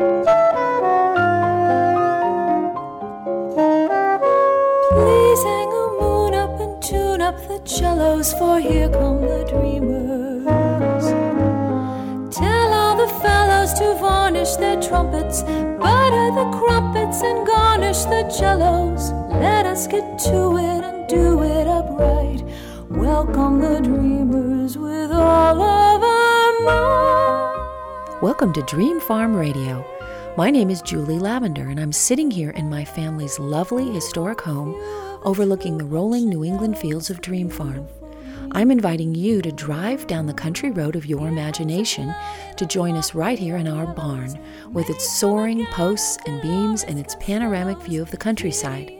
Please hang a moon up and tune up the cellos, for here come the dreamers. Tell all the fellows to varnish their trumpets, butter the crumpets, and garnish the cellos. Let us get to it and do it upright. Welcome the dreamers with all of our might. Welcome to Dream Farm Radio. My name is Julie Lavender, and I'm sitting here in my family's lovely historic home overlooking the rolling New England fields of Dream Farm. I'm inviting you to drive down the country road of your imagination to join us right here in our barn with its soaring posts and beams and its panoramic view of the countryside.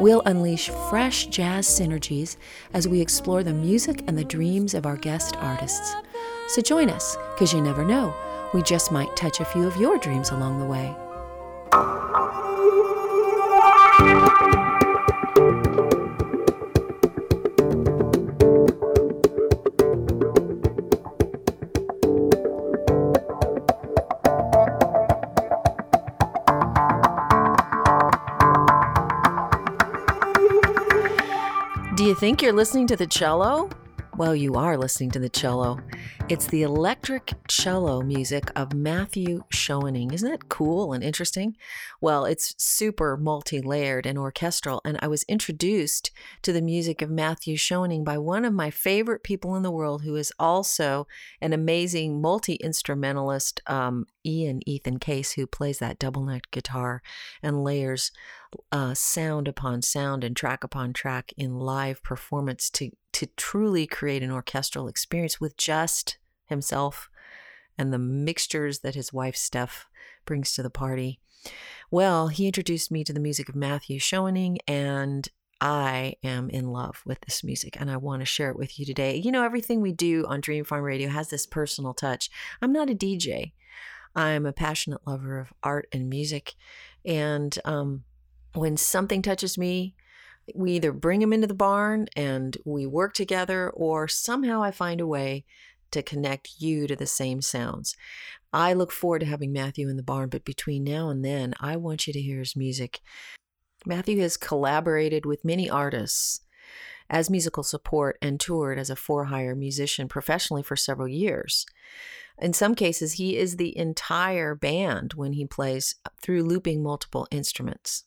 We'll unleash fresh jazz synergies as we explore the music and the dreams of our guest artists. So join us, because you never know, we just might touch a few of your dreams along the way. Do you think you're listening to the cello? Well, you are listening to the cello. It's the electric cello music of Matthew Schoening. Isn't that cool and interesting? Well, it's super multi layered and orchestral, and I was introduced to the music of Matthew Schoening by one of my favorite people in the world who is also an amazing multi instrumentalist, um, Ian Ethan Case, who plays that double neck guitar and layers uh, sound upon sound and track upon track in live performance to to truly create an orchestral experience with just himself and the mixtures that his wife Steph brings to the party. Well, he introduced me to the music of Matthew Schoening, and I am in love with this music and I want to share it with you today. You know, everything we do on Dream Farm Radio has this personal touch. I'm not a DJ, I'm a passionate lover of art and music. And um, when something touches me, we either bring him into the barn and we work together, or somehow I find a way to connect you to the same sounds. I look forward to having Matthew in the barn, but between now and then, I want you to hear his music. Matthew has collaborated with many artists as musical support and toured as a for hire musician professionally for several years. In some cases, he is the entire band when he plays through looping multiple instruments.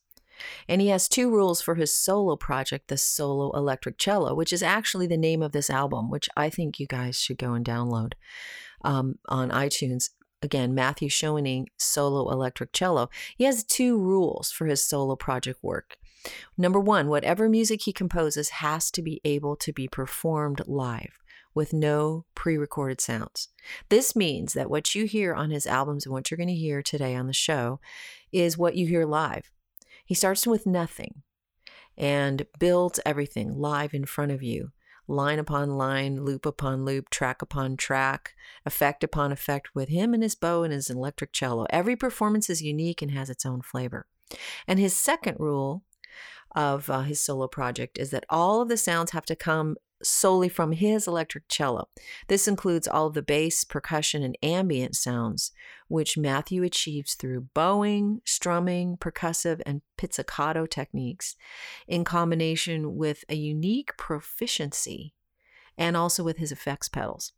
And he has two rules for his solo project, the Solo Electric Cello, which is actually the name of this album, which I think you guys should go and download um, on iTunes. Again, Matthew Schoening, Solo Electric Cello. He has two rules for his solo project work. Number one, whatever music he composes has to be able to be performed live with no pre recorded sounds. This means that what you hear on his albums and what you're going to hear today on the show is what you hear live. He starts with nothing and builds everything live in front of you line upon line, loop upon loop, track upon track, effect upon effect with him and his bow and his electric cello. Every performance is unique and has its own flavor. And his second rule of uh, his solo project is that all of the sounds have to come solely from his electric cello. This includes all of the bass, percussion, and ambient sounds, which Matthew achieves through bowing, strumming, percussive, and pizzicato techniques, in combination with a unique proficiency and also with his effects pedals.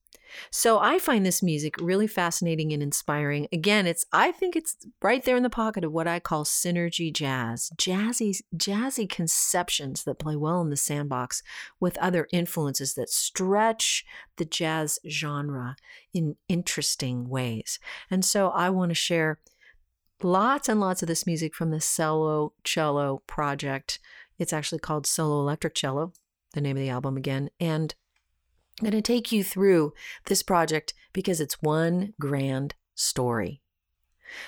So I find this music really fascinating and inspiring. Again, it's I think it's right there in the pocket of what I call synergy jazz, jazzy jazzy conceptions that play well in the sandbox with other influences that stretch the jazz genre in interesting ways. And so I want to share lots and lots of this music from the Solo Cello project. It's actually called Solo Electric Cello, the name of the album again, and I'm going to take you through this project because it's one grand story.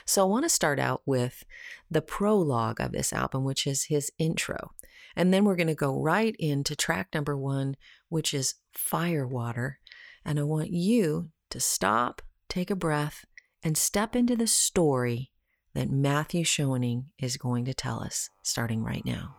So, I want to start out with the prologue of this album, which is his intro. And then we're going to go right into track number one, which is Firewater. And I want you to stop, take a breath, and step into the story that Matthew Schoening is going to tell us starting right now.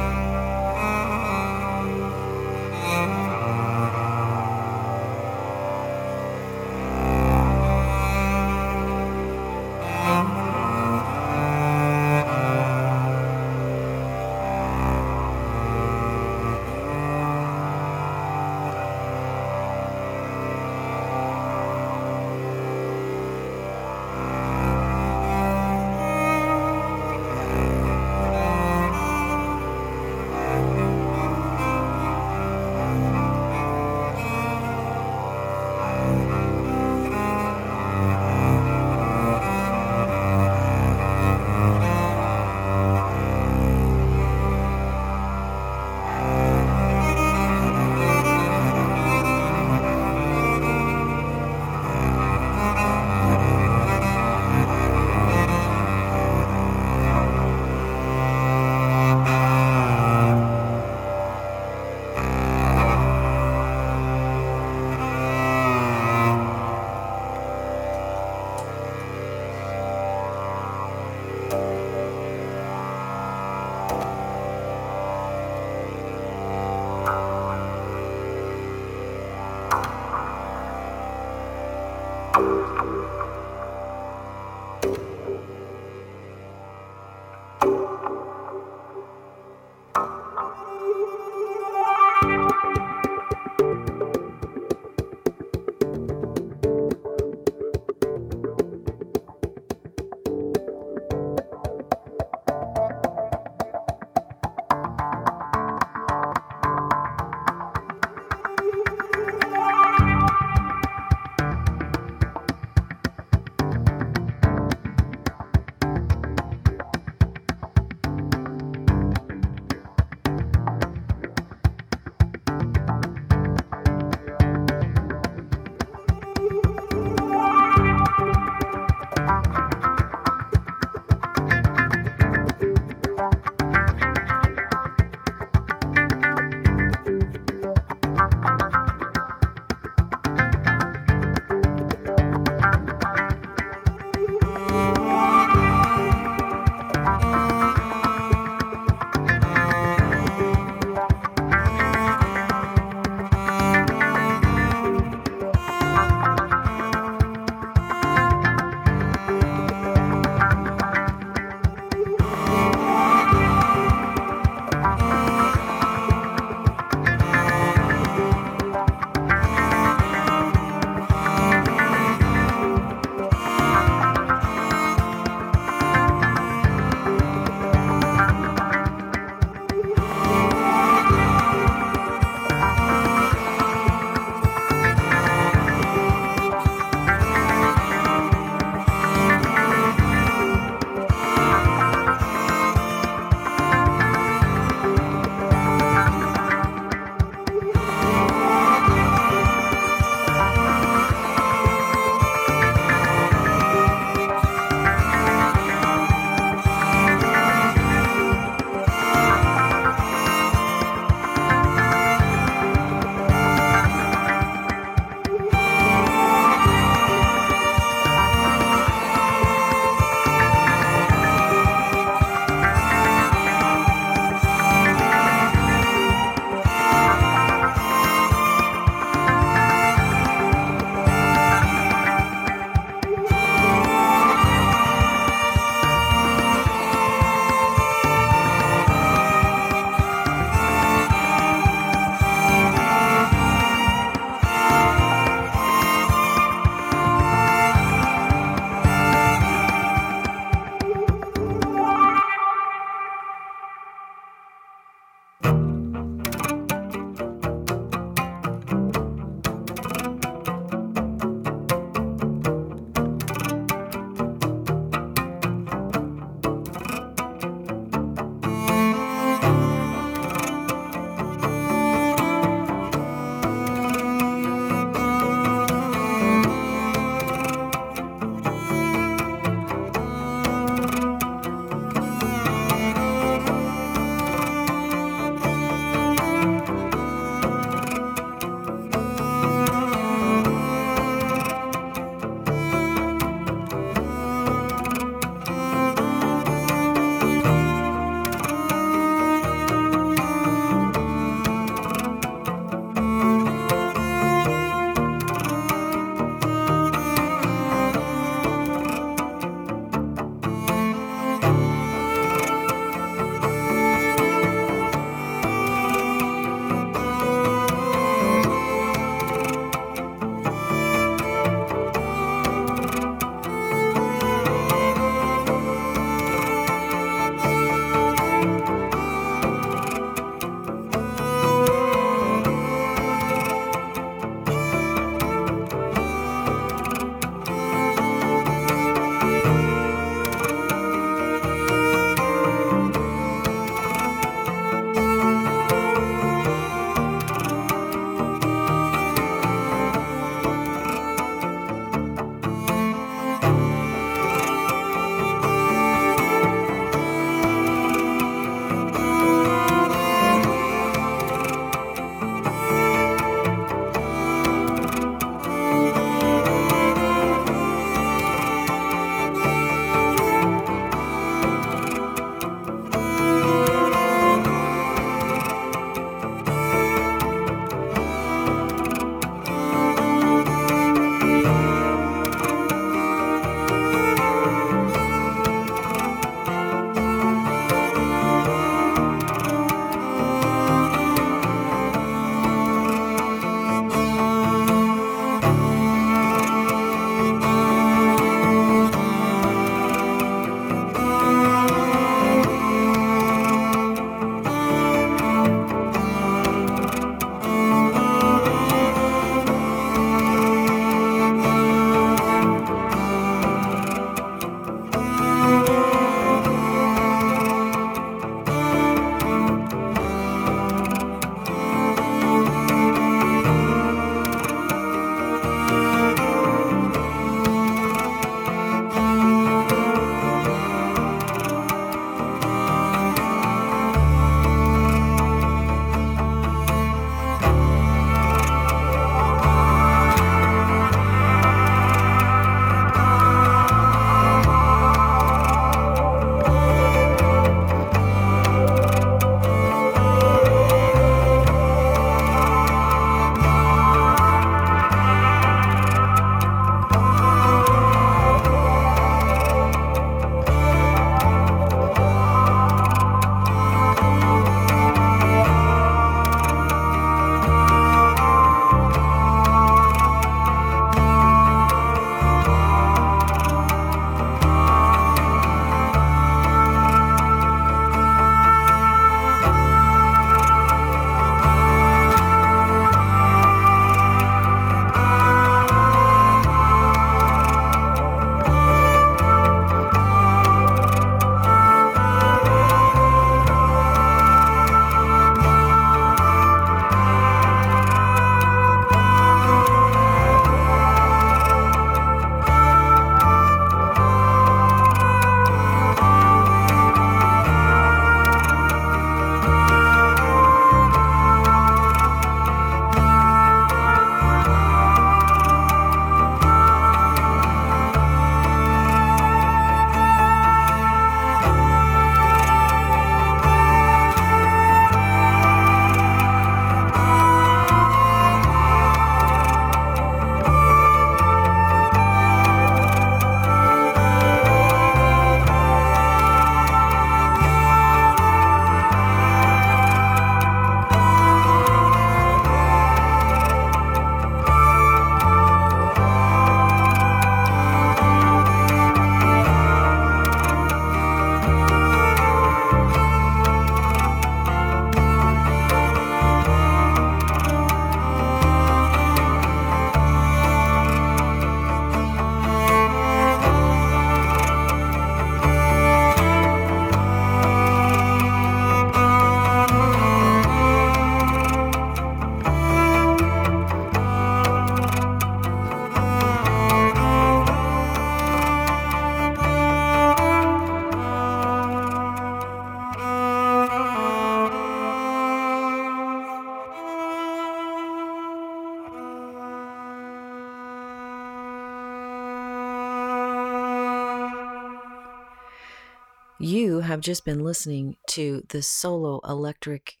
You have just been listening to the solo electric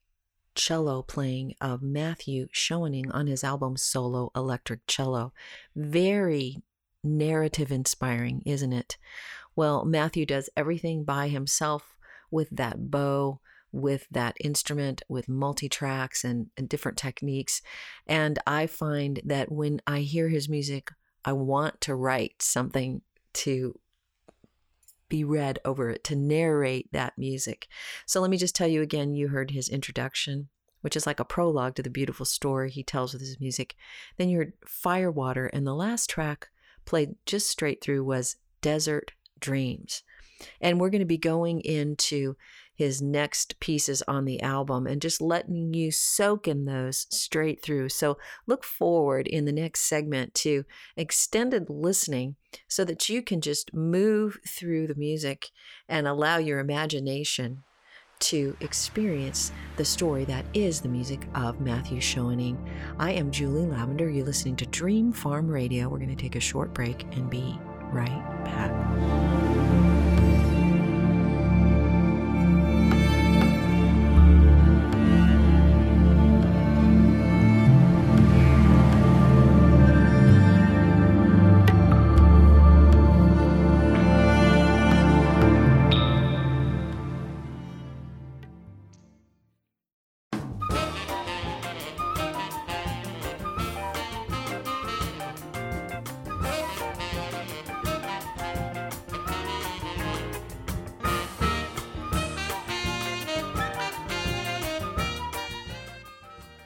cello playing of Matthew Schoening on his album Solo Electric Cello. Very narrative inspiring, isn't it? Well, Matthew does everything by himself with that bow, with that instrument, with multi tracks and, and different techniques. And I find that when I hear his music, I want to write something to be read over it, to narrate that music. So let me just tell you again you heard his introduction, which is like a prologue to the beautiful story he tells with his music. Then you heard Firewater, and the last track played just straight through was Desert Dreams. And we're going to be going into his next pieces on the album and just letting you soak in those straight through. So look forward in the next segment to extended listening so that you can just move through the music and allow your imagination to experience the story that is the music of Matthew Schoening. I am Julie Lavender. You're listening to Dream Farm Radio. We're going to take a short break and be right back.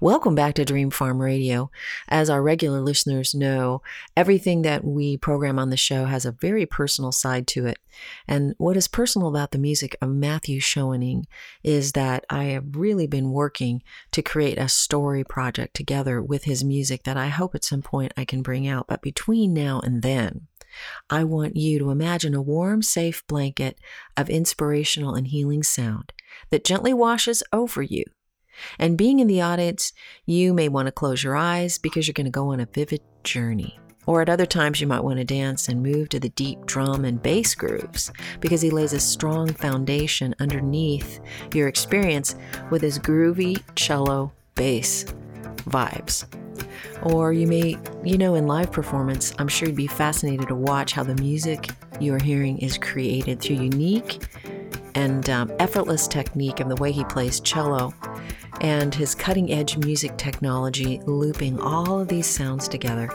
Welcome back to Dream Farm Radio. As our regular listeners know, everything that we program on the show has a very personal side to it. And what is personal about the music of Matthew Schoening is that I have really been working to create a story project together with his music that I hope at some point I can bring out. But between now and then, I want you to imagine a warm, safe blanket of inspirational and healing sound that gently washes over you and being in the audience, you may want to close your eyes because you're going to go on a vivid journey. Or at other times, you might want to dance and move to the deep drum and bass grooves because he lays a strong foundation underneath your experience with his groovy cello bass vibes. Or you may, you know, in live performance, I'm sure you'd be fascinated to watch how the music you're hearing is created through unique and um, effortless technique of the way he plays cello and his cutting edge music technology looping all of these sounds together.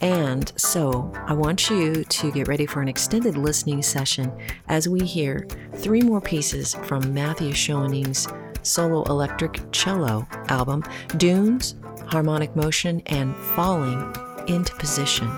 And so I want you to get ready for an extended listening session as we hear three more pieces from Matthew Schoening's solo electric cello album Dunes, Harmonic Motion, and Falling into Position.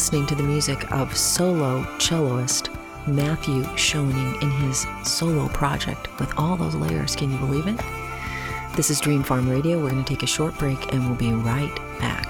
Listening to the music of solo celloist Matthew Schoening in his solo project with all those layers. Can you believe it? This is Dream Farm Radio. We're going to take a short break and we'll be right back.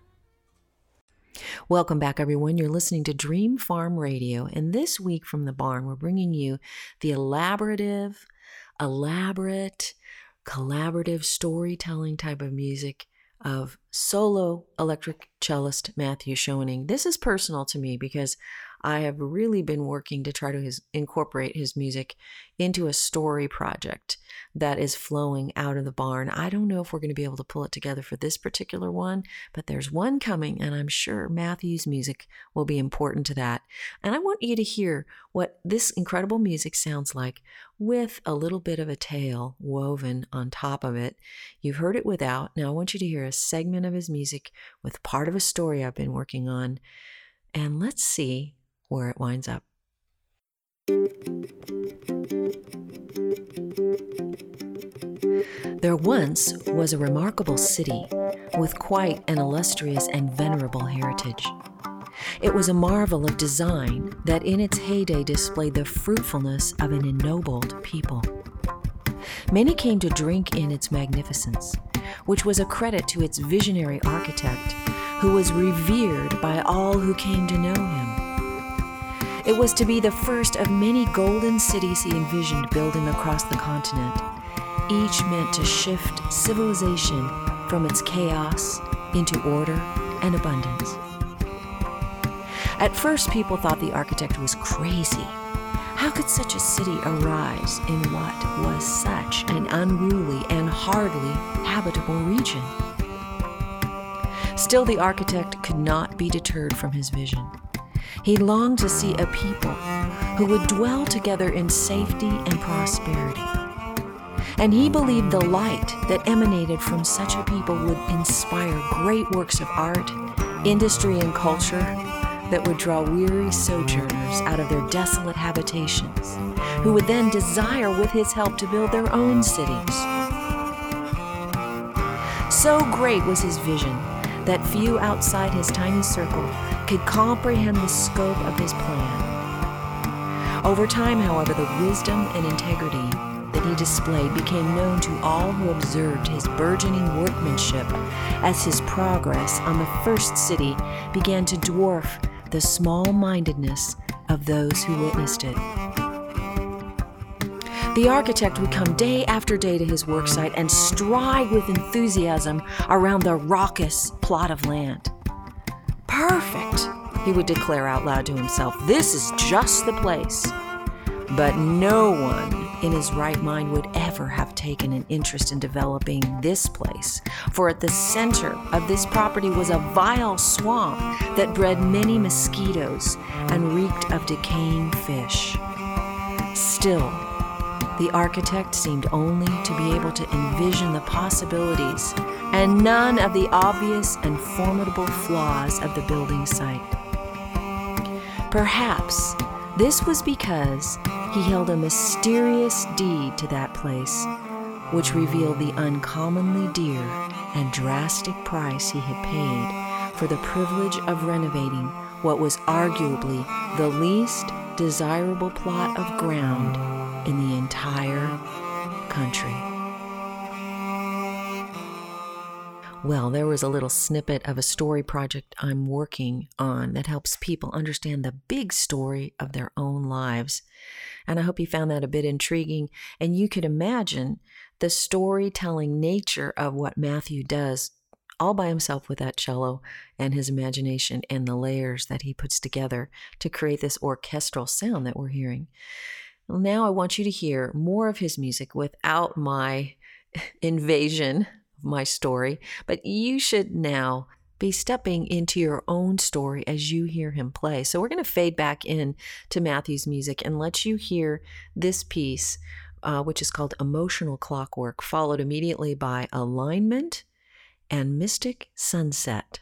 Welcome back, everyone. You're listening to Dream Farm Radio, and this week from the barn, we're bringing you the elaborative, elaborate, collaborative storytelling type of music of solo electric cellist Matthew Schoening. This is personal to me because I have really been working to try to his, incorporate his music into a story project that is flowing out of the barn. I don't know if we're going to be able to pull it together for this particular one, but there's one coming, and I'm sure Matthew's music will be important to that. And I want you to hear what this incredible music sounds like with a little bit of a tale woven on top of it. You've heard it without. Now I want you to hear a segment of his music with part of a story I've been working on. And let's see where it winds up. There once was a remarkable city with quite an illustrious and venerable heritage. It was a marvel of design that in its heyday displayed the fruitfulness of an ennobled people. Many came to drink in its magnificence, which was a credit to its visionary architect, who was revered by all who came to know him. It was to be the first of many golden cities he envisioned building across the continent, each meant to shift civilization from its chaos into order and abundance. At first, people thought the architect was crazy. How could such a city arise in what was such an unruly and hardly habitable region? Still, the architect could not be deterred from his vision. He longed to see a people who would dwell together in safety and prosperity. And he believed the light that emanated from such a people would inspire great works of art, industry, and culture that would draw weary sojourners out of their desolate habitations, who would then desire with his help to build their own cities. So great was his vision that few outside his tiny circle could comprehend the scope of his plan. Over time, however, the wisdom and integrity that he displayed became known to all who observed his burgeoning workmanship as his progress on the first city began to dwarf the small mindedness of those who witnessed it. The architect would come day after day to his worksite and stride with enthusiasm around the raucous plot of land. Perfect, he would declare out loud to himself. This is just the place. But no one in his right mind would ever have taken an interest in developing this place, for at the center of this property was a vile swamp that bred many mosquitoes and reeked of decaying fish. Still, the architect seemed only to be able to envision the possibilities and none of the obvious and formidable flaws of the building site. Perhaps this was because he held a mysterious deed to that place, which revealed the uncommonly dear and drastic price he had paid for the privilege of renovating what was arguably the least desirable plot of ground in the entire country. Well, there was a little snippet of a story project I'm working on that helps people understand the big story of their own lives. And I hope you found that a bit intriguing. And you could imagine the storytelling nature of what Matthew does all by himself with that cello and his imagination and the layers that he puts together to create this orchestral sound that we're hearing. Well, now I want you to hear more of his music without my invasion of my story, but you should now be stepping into your own story as you hear him play. So we're going to fade back in to Matthew's music and let you hear this piece, uh, which is called Emotional Clockwork, followed immediately by Alignment and Mystic Sunset.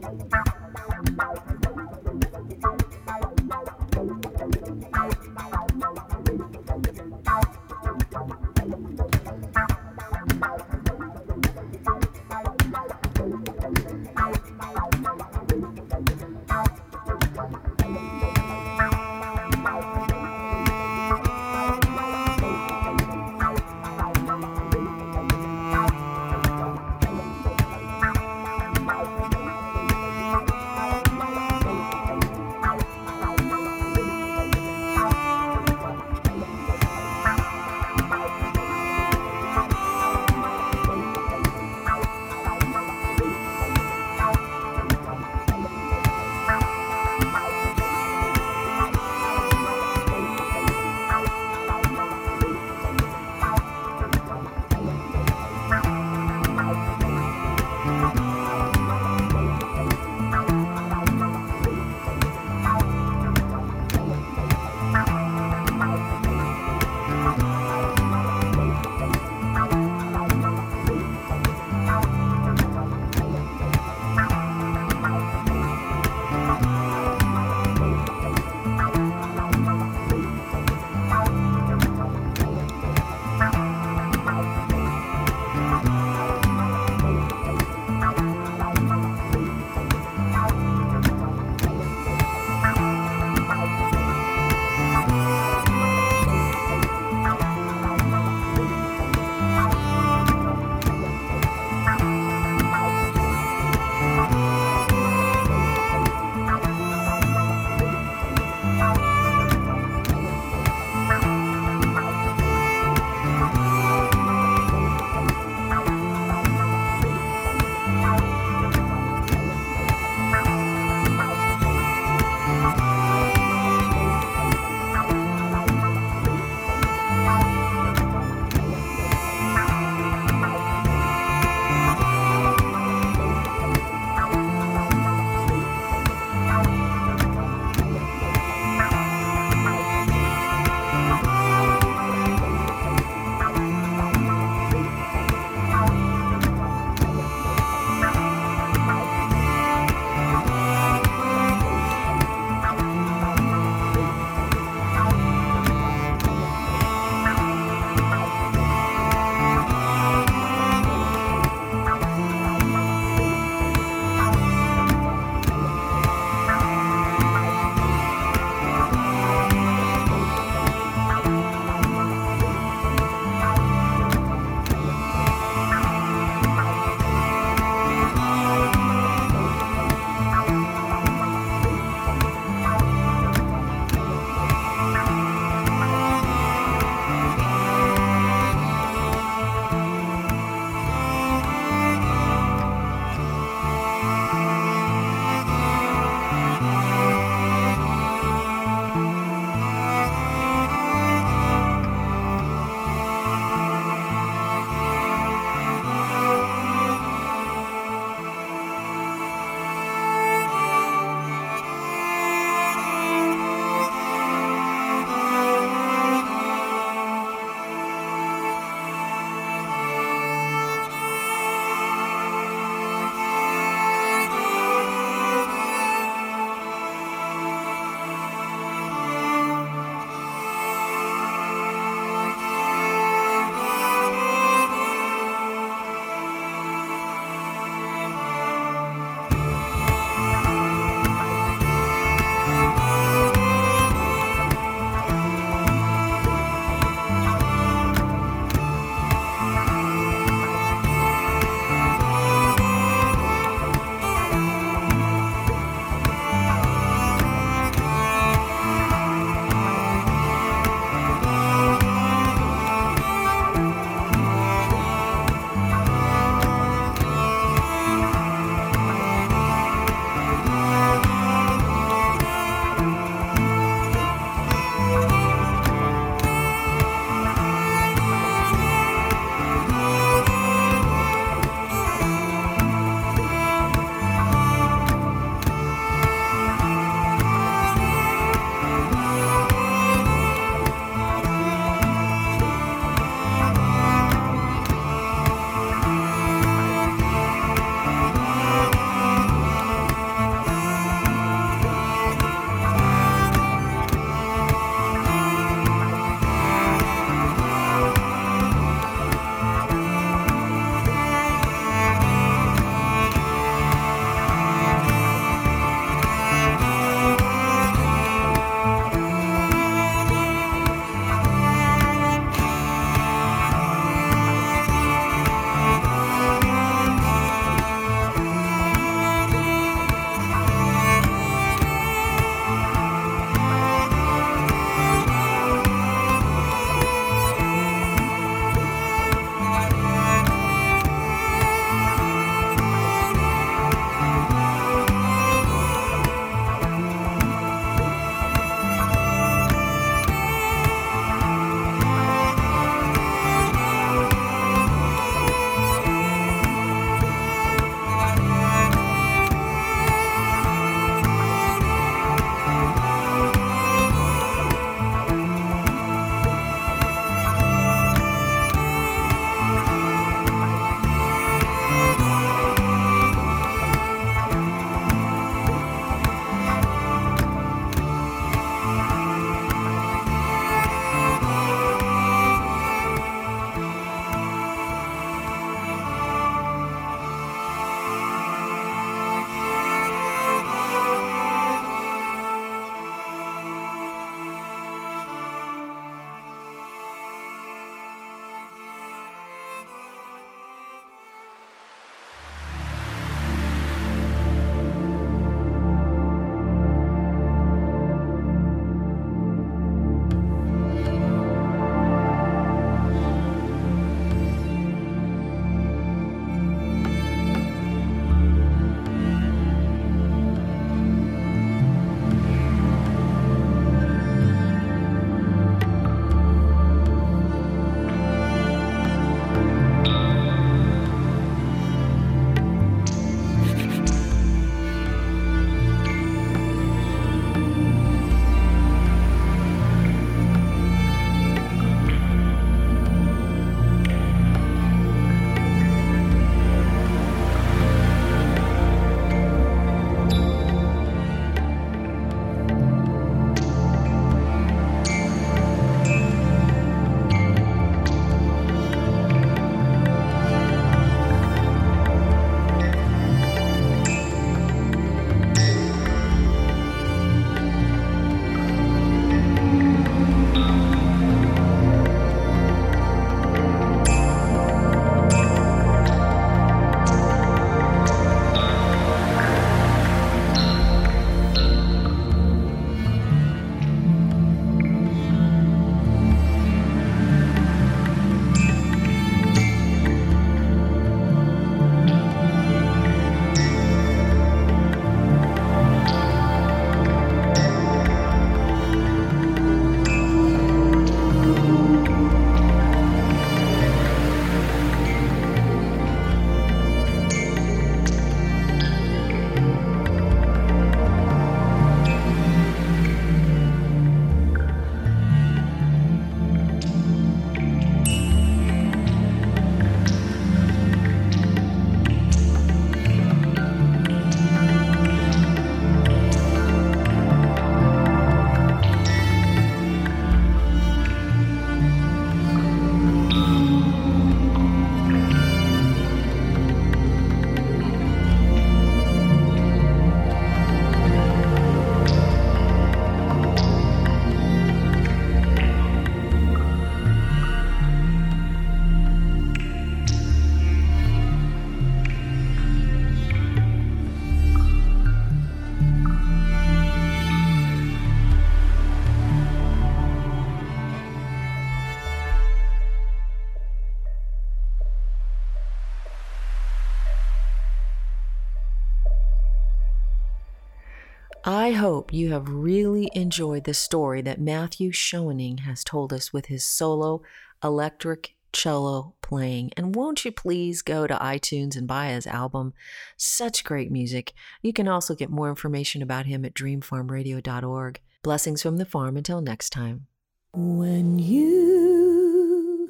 I hope you have really enjoyed the story that Matthew Schoening has told us with his solo electric cello playing. And won't you please go to iTunes and buy his album? Such great music. You can also get more information about him at dreamfarmradio.org. Blessings from the farm until next time. When you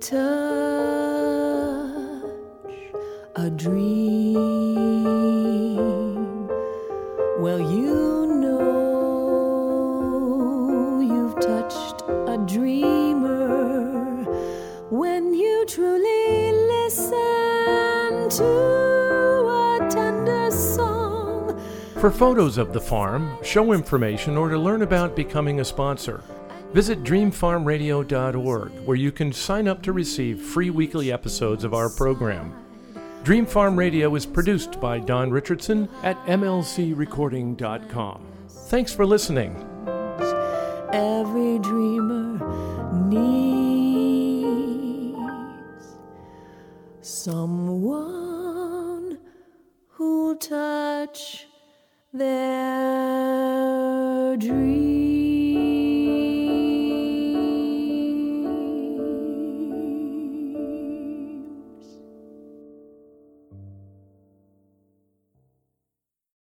touch a dream, well, you know you've touched a dreamer when you truly listen to a tender song. For photos of the farm, show information, or to learn about becoming a sponsor, visit dreamfarmradio.org where you can sign up to receive free weekly episodes of our program. Dream Farm Radio is produced by Don Richardson at mlcrecording.com. Thanks for listening. every dreamer needs someone who'll touch their dreams.